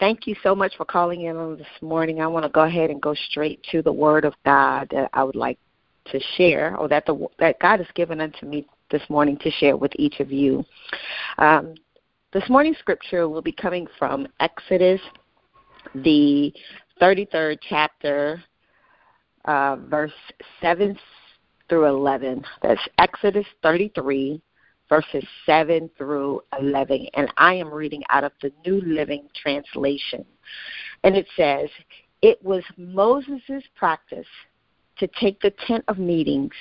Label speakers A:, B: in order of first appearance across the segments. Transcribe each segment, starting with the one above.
A: thank you so much for calling in on this morning. I want to go ahead and go straight to the Word of God that I would like to share, or that the that God has given unto me this morning to share with each of you. Um, this morning's scripture will be coming from Exodus, the 33rd chapter, uh, verse 7 through 11. That's Exodus 33, verses 7 through 11. And I am reading out of the New Living Translation. And it says, It was Moses' practice to take the tent of meetings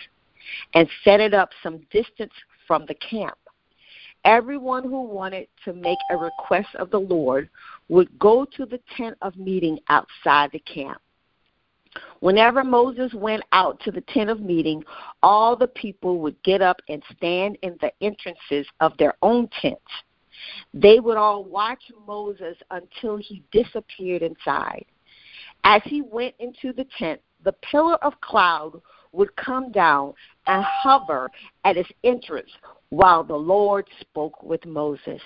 A: and set it up some distance from the camp. Everyone who wanted to make a request of the Lord would go to the tent of meeting outside the camp. Whenever Moses went out to the tent of meeting, all the people would get up and stand in the entrances of their own tents. They would all watch Moses until he disappeared inside. As he went into the tent, the pillar of cloud would come down and hover at its entrance while the Lord spoke with Moses.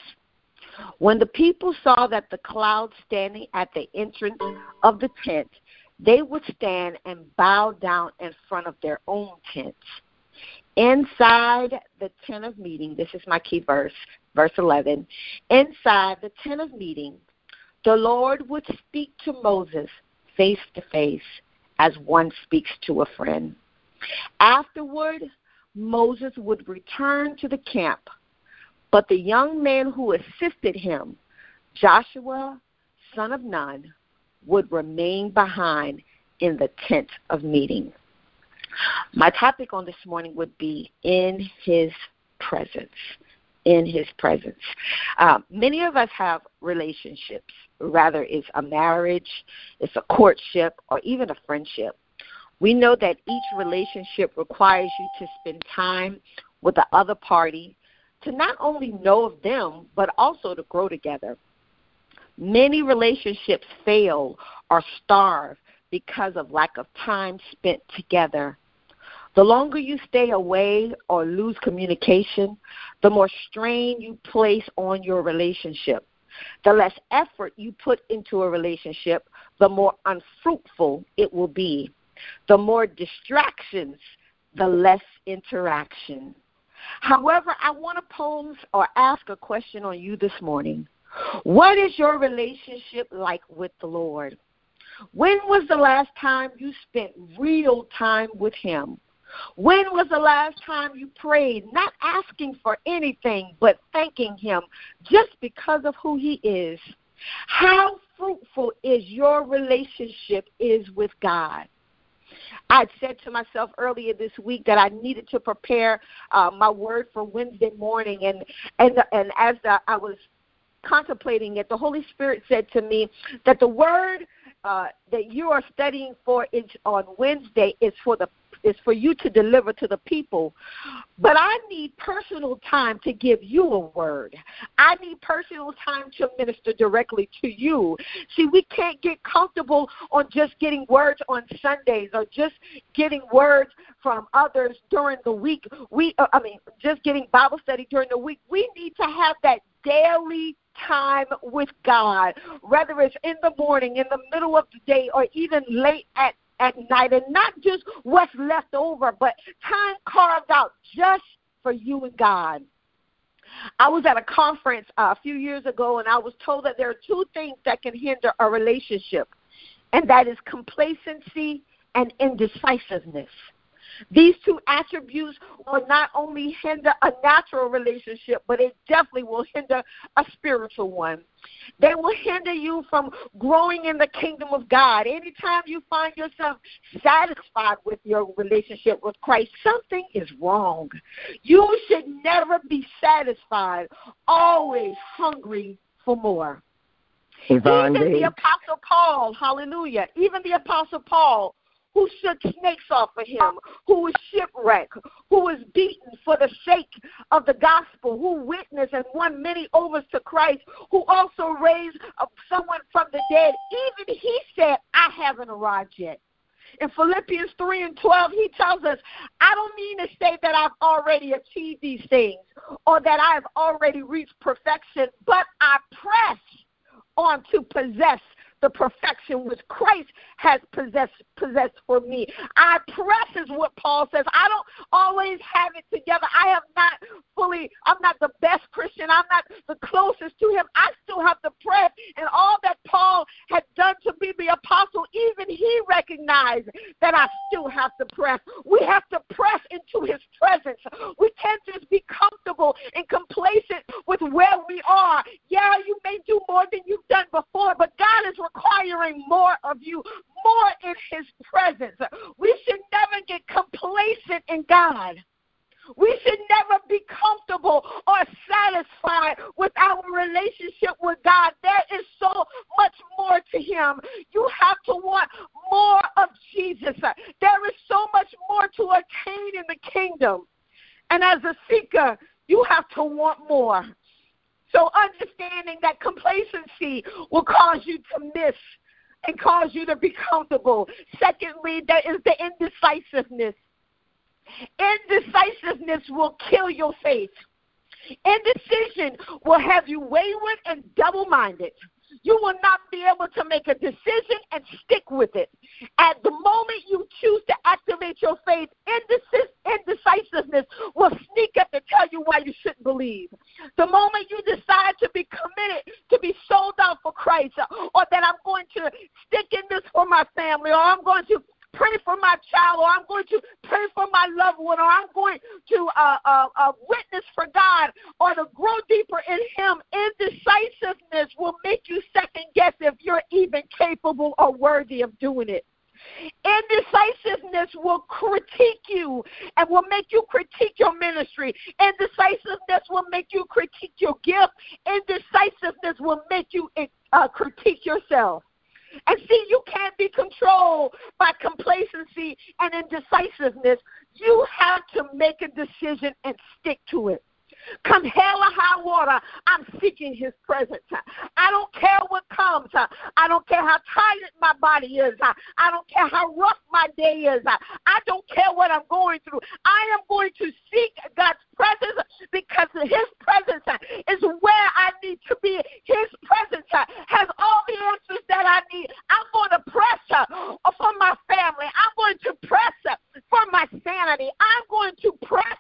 A: When the people saw that the cloud standing at the entrance of the tent they would stand and bow down in front of their own tents. Inside the tent of meeting, this is my key verse, verse 11. Inside the tent of meeting, the Lord would speak to Moses face to face as one speaks to a friend. Afterward, Moses would return to the camp, but the young man who assisted him, Joshua, son of Nun, would remain behind in the tent of meeting. My topic on this morning would be in his presence. In his presence. Uh, many of us have relationships, rather, it's a marriage, it's a courtship, or even a friendship. We know that each relationship requires you to spend time with the other party to not only know of them, but also to grow together. Many relationships fail or starve because of lack of time spent together. The longer you stay away or lose communication, the more strain you place on your relationship. The less effort you put into a relationship, the more unfruitful it will be. The more distractions, the less interaction. However, I want to pose or ask a question on you this morning. What is your relationship like with the Lord? When was the last time you spent real time with Him? When was the last time you prayed, not asking for anything, but thanking Him just because of who He is? How fruitful is your relationship is with God? I'd said to myself earlier this week that I needed to prepare uh, my word for Wednesday morning, and and and as the, I was contemplating it, the Holy Spirit said to me that the word uh, that you are studying for is on Wednesday is for the is for you to deliver to the people. But I need personal time to give you a word. I need personal time to minister directly to you. See, we can't get comfortable on just getting words on Sundays or just getting words from others during the week. We uh, I mean, just getting Bible study during the week. We need to have that daily time with God, whether it's in the morning, in the middle of the day, or even late at at night, and not just what's left over, but time carved out just for you and God. I was at a conference uh, a few years ago, and I was told that there are two things that can hinder a relationship, and that is complacency and indecisiveness. These two attributes will not only hinder a natural relationship, but it definitely will hinder a spiritual one. They will hinder you from growing in the kingdom of God. Anytime you find yourself satisfied with your relationship with Christ, something is wrong. You should never be satisfied, always hungry for more. Even the Apostle Paul, hallelujah, even the Apostle Paul who shook snakes off of him, who was shipwrecked, who was beaten for the sake of the gospel, who witnessed and won many overs to Christ, who also raised someone from the dead. Even he said, I haven't arrived yet. In Philippians 3 and 12, he tells us, I don't mean to say that I've already achieved these things or that I've already reached perfection, but I press on to possess the perfection which Christ has possessed possessed for me. I press is what Paul says. I don't always have it together. I have not fully I'm not the best Christian. I'm not the closest to him. I still have to press and all that Paul had done to be the apostle, even he recognized that I still have to press. We have to press into his presence. We can't just be comfortable and complacent with where we are. Yeah, you may do more than you've done before, but God is requiring more of you, more in His presence. We should never get complacent in God. We should never be comfortable or satisfied with our relationship with God. There is so much more to Him. You have to want more of Jesus. There is so much more to attain in the kingdom. And as a seeker, you have to want more. So understanding that complacency will cause you to miss and cause you to be comfortable. Secondly, there is the indecisiveness. Indecisiveness will kill your faith. Indecision will have you wayward and double minded you will not be able to make a decision and stick with it. At the moment you choose to activate your faith, indecisiveness will sneak up and tell you why you shouldn't believe. The moment you decide to be committed, to be sold out for Christ, or that I'm going to stick in this for my family, or I'm going to pray for my child, or I'm going to pray for my loved one, or I'm going to uh, uh, uh, witness for God, or to grow deeper in Him. Indecisiveness will make you second guess if you're even capable or worthy of doing it. Indecisiveness will critique you and will make you critique your ministry. Indecisiveness will make you critique your gift. Indecisiveness will make you uh, critique yourself. And see, you can't be controlled by complacency and indecisiveness. You have to make a decision and stick to it. Come hell or high water, I'm seeking his presence. I don't care what comes. I don't care how tired my body is. I don't care how rough my day is. I don't care what I'm going through. I am going to seek God's presence because his presence is where I need to be. His presence has all the answers that I need. I'm going to press for my family. I'm going to press for my sanity. I'm going to press,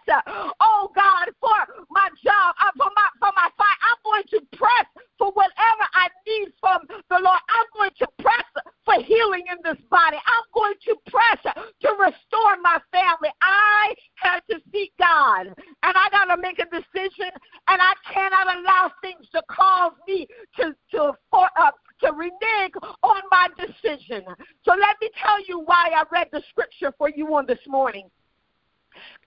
A: oh God, for my job, uh, for my for my fight. I'm going to press for whatever I need from the Lord. I'm going to press for healing in this body. I'm going to press to restore my family. I had to seek God, and I got to make a decision, and I cannot allow things to cause me to to for, uh, to renege on my decision. So let me tell you why I read the scripture for you on this morning.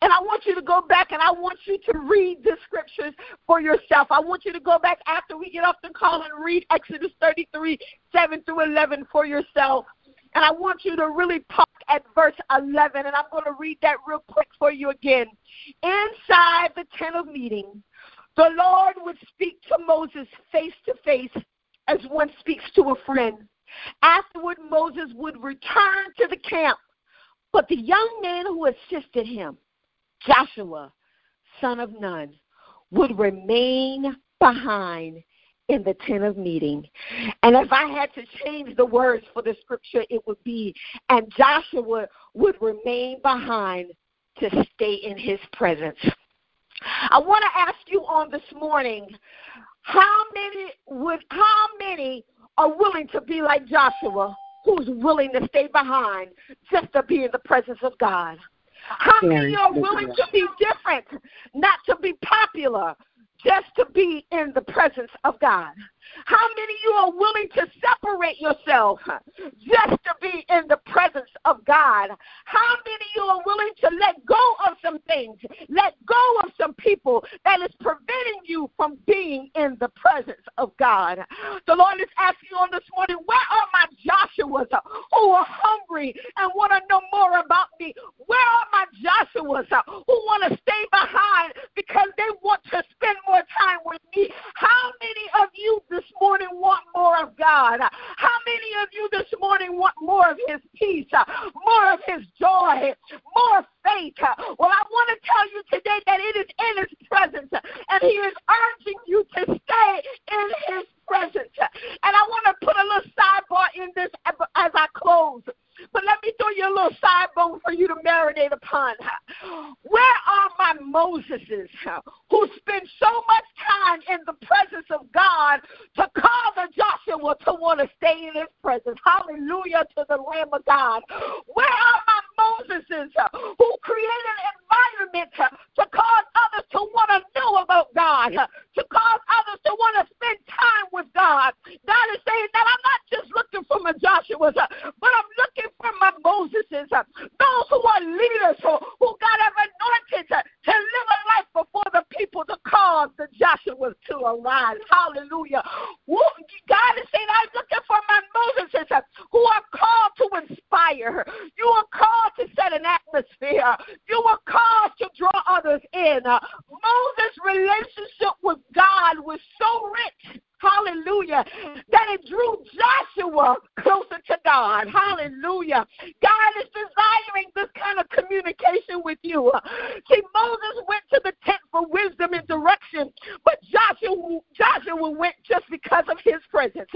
A: And I want you to go back and I want you to read the scriptures for yourself. I want you to go back after we get off the call and read Exodus 33, 7 through 11 for yourself. And I want you to really talk at verse 11. And I'm going to read that real quick for you again. Inside the tent of meeting, the Lord would speak to Moses face to face as one speaks to a friend. Afterward, Moses would return to the camp but the young man who assisted him, Joshua, son of Nun, would remain behind in the tent of meeting. And if I had to change the words for the scripture, it would be, and Joshua would remain behind to stay in his presence. I want to ask you on this morning, how many would how many are willing to be like Joshua who's willing to stay behind just to be in the presence of God. How many are willing to be different, not to be popular, just to be in the presence of God? How many of you are willing to separate yourself just to be in the presence of God? How many of you are willing to let go of some things, let go of some people that is preventing you from being in the presence of God? The Lord is asking you on this morning, where Joshuas who are hungry and want to know more about me? Where are my Joshuas who want to stay behind because they want to spend more time with me? How many of you this morning want more of God? How many of you this morning want more of His peace, uh, more of His joy, more faith? Well, I want to tell you today that it is in His presence, and He is urging you to stay in His presence. And I want to put a little sidebar in this as I close. But let me throw you a little side bone for you to marinate upon. Where are my Moseses who spend so much time in the presence of God to call the Joshua to want to stay in his presence? Hallelujah to the Lamb of God. Where are my Moseses who created an environment to cause others to want to know about God, to cause others to want to spend time with God? God is saying that I'm not just looking for my Joshua's, uh, but I'm looking for my Moseses, those who are leaders who, who God have anointed to, to live a life before the people to cause the Joshuas to arise. Hallelujah. God is saying, I'm looking for my Moseses who are called to inspire. You are called to set an atmosphere. You are called to draw others in. Moses' relationship with God was so rich Hallelujah. That it drew Joshua closer to God. Hallelujah. God is desiring this kind of communication with you. Uh, see, Moses went to the tent for wisdom and direction, but Joshua, Joshua went just because of his presence.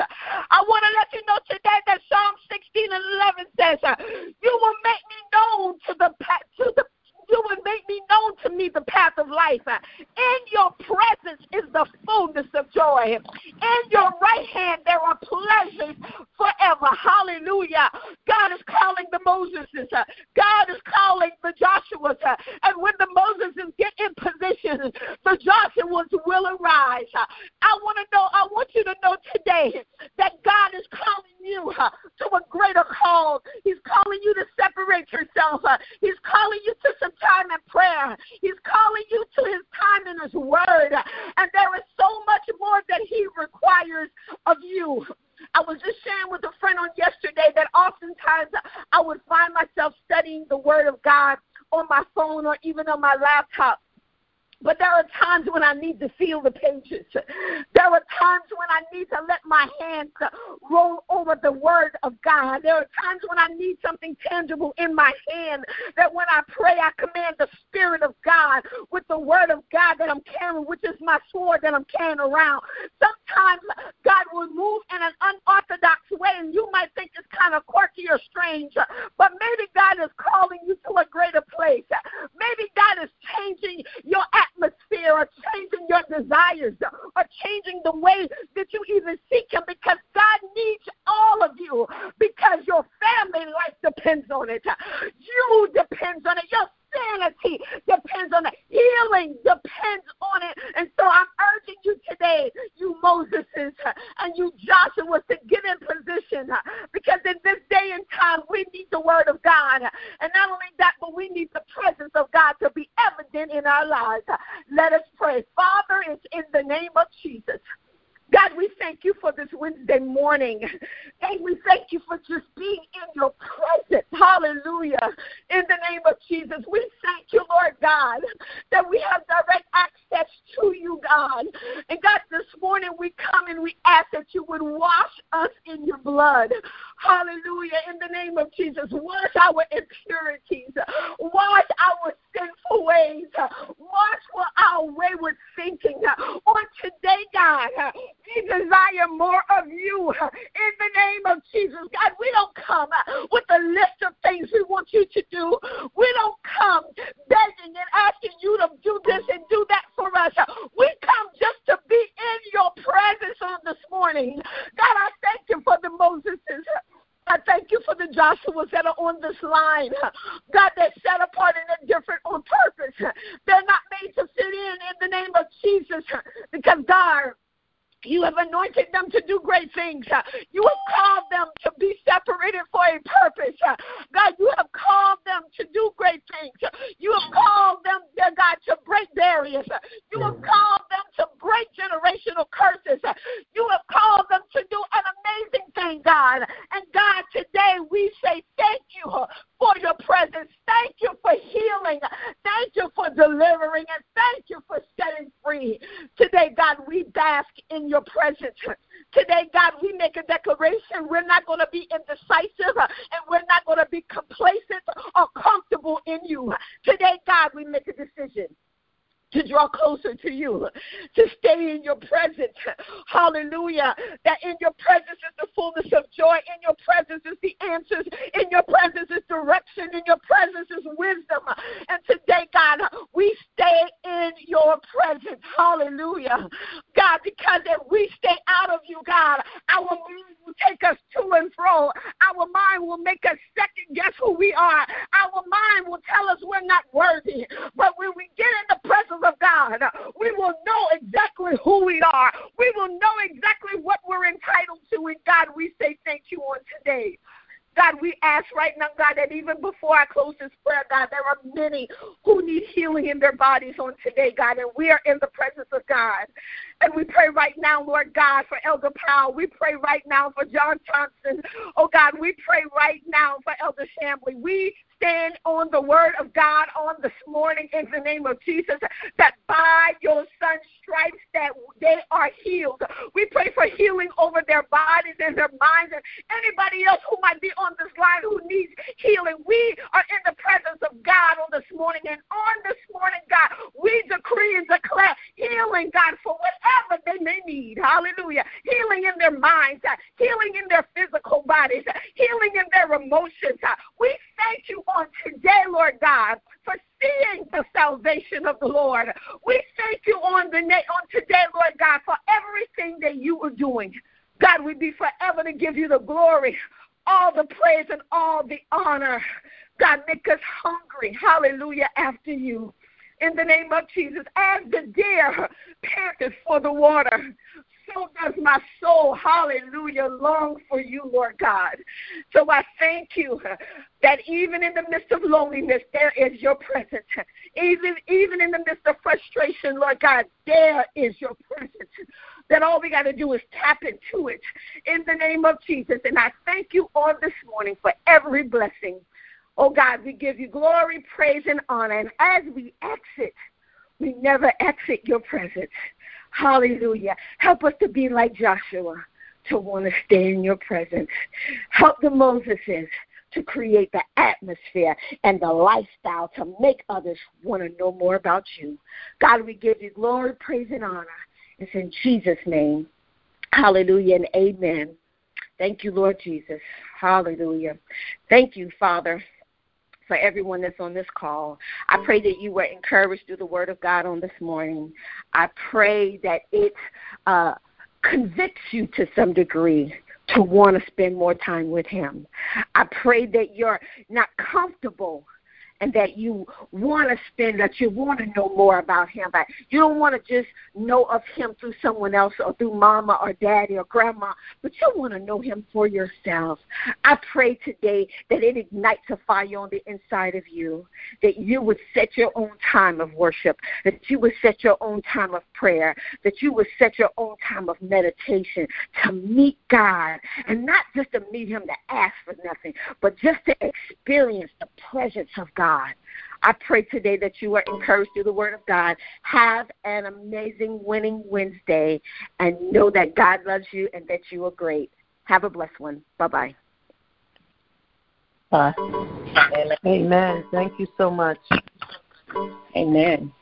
A: I want to let you know today that Psalm 16 and 11 says, You will make me known to the, to the you would make me known to me the path of life. In your presence is the fullness of joy. In your right hand there are pleasures forever. Hallelujah. God is calling the Moseses. God is calling the Joshuas. And when the Moseses get in position, the Joshuas will arise. I want to know, I want you to know today that God is calling you uh, to a greater call. He's calling you to separate yourself. Uh, He's calling you to some time in prayer. He's calling you to his time in his word. And there is so much more that he requires of you. I was just sharing with a friend on yesterday that oftentimes I would find myself studying the Word of God on my phone or even on my laptop. But there are times when I need to feel the pages. There are times when I need to let my hands roll over the word of God. There are times when I need something tangible in my hand that when I pray, I command the Spirit of God with the word of God that I'm carrying, which is my sword that I'm carrying around. Sometimes God will move in an unorthodox way, and you might think it's kind of quirky or strange, but maybe God is calling you to a greater place. Maybe God is changing your atmosphere atmosphere or changing your desires or changing the way that you even seek Him because God needs all of you because your family life depends on it. You depends on it. Your sanity depends on it. Healing depends on it. And so I'm urging you today, you Moses and you Joshua, to get in position because in this day and time, we need the word of God. And not only that, but we need the presence of God to be evident in our lives. Let us pray. Father, it's in the name of Jesus. God, we thank you for this Wednesday morning. And we thank you for just being in your presence. Hallelujah. In the name of Jesus, we thank you, Lord God, that we have direct access to you, God. And God, this morning we come and we ask that you would wash us in your blood. Hallelujah. In the name of Jesus, wash our impurities, wash our sinful ways, wash our wayward thinking. On today, God, we desire more of you in the name of Jesus. God, we don't come with a list of things we want you to do. We don't come begging and asking you to do this and do that for us. We come just to be in your presence on this morning. God, I thank you for the Moses. I thank you for the Joshuas that are on this line. God, they're set apart and they're different on purpose. They're not made to fit in in the name of Jesus because God, you have anointed them to do great things. You have called them to be separated for a purpose. God, you have called them to do great things. You have called them, dear God, to break barriers. You have called them to break generational curses. You have called them to do an amazing thing, God. And God, today we say thank you for your presence. Thank you for healing. Thank you for delivering. And thank you for setting free. Today, God, we bask in your presence. Today, God, we make a declaration. We're not going to be indecisive and we're not going to be complacent or comfortable in you. Today, God, we make a decision to draw closer to you, to stay in your presence. Hallelujah. That in your presence is the fullness of joy. In your presence is the answers. In your presence is direction. In your presence is wisdom. And today, God, we stay in your presence. Hallelujah. God, because if we stay out of you, God, our mind will take us to and fro. Our mind will make us second guess who we are. Our mind will tell us we're not worthy. But when we get in the presence of God, we will know exactly who we are. We will know exactly what we're entitled to. And God, we say thank you on today. God, we ask right now, God, that even before I close this prayer, God, there are many who need healing in their bodies on today, God, and we are in the presence of God. And we pray right now, Lord God, for Elder Powell. We pray right now for John Johnson. Oh, God, we pray right now for Elder Shambly. We stand on the word of God on this morning in the name of Jesus that by your son's stripes that they are healed. We pray for healing over their bodies and their minds and anybody else who might be on this line who needs healing. We are in the presence of God on this morning and on this morning, God, we decree and declare healing, God, for whatever they may need. Hallelujah. Healing in their minds, uh, healing in their physical bodies, uh, healing in their emotions. Uh, we thank you on today, Lord God, for seeing the salvation of the Lord. We thank you on the on today, Lord God, for everything that you are doing. God, we be forever to give you the glory, all the praise, and all the honor. God, make us hungry, hallelujah, after you. In the name of Jesus, as the deer panteth for the water, so does my soul, hallelujah, long for you, Lord God. So I thank you that even in the midst of loneliness, there is your presence. Even, even in the midst of frustration, Lord God, there is your presence. That all we got to do is tap into it in the name of Jesus. And I thank you on this morning for every blessing. Oh God, we give you glory, praise, and honor. And as we exit, we never exit your presence. Hallelujah. Help us to be like Joshua, to want to stay in your presence. Help the Moseses to create the atmosphere and the lifestyle to make others want to know more about you. God, we give you glory, praise, and honor. It's in Jesus' name. Hallelujah and amen. Thank you, Lord Jesus. Hallelujah. Thank you, Father for everyone that's on this call. I pray that you were encouraged through the Word of God on this morning. I pray that it uh, convicts you to some degree to want to spend more time with Him. I pray that you're not comfortable and that you want to spend, that you want to know more about him. But you don't want to just know of him through someone else or through mama or daddy or grandma, but you want to know him for yourself. I pray today that it ignites a fire on the inside of you, that you would set your own time of worship, that you would set your own time of prayer, that you would set your own time of meditation to meet God, and not just to meet him to ask for nothing, but just to experience the presence of God God. I pray today that you are encouraged through the Word of God. Have an amazing winning Wednesday and know that God loves you and that you are great. Have a blessed one. Bye-bye.
B: Bye. Amen. Thank you so much.
C: Amen.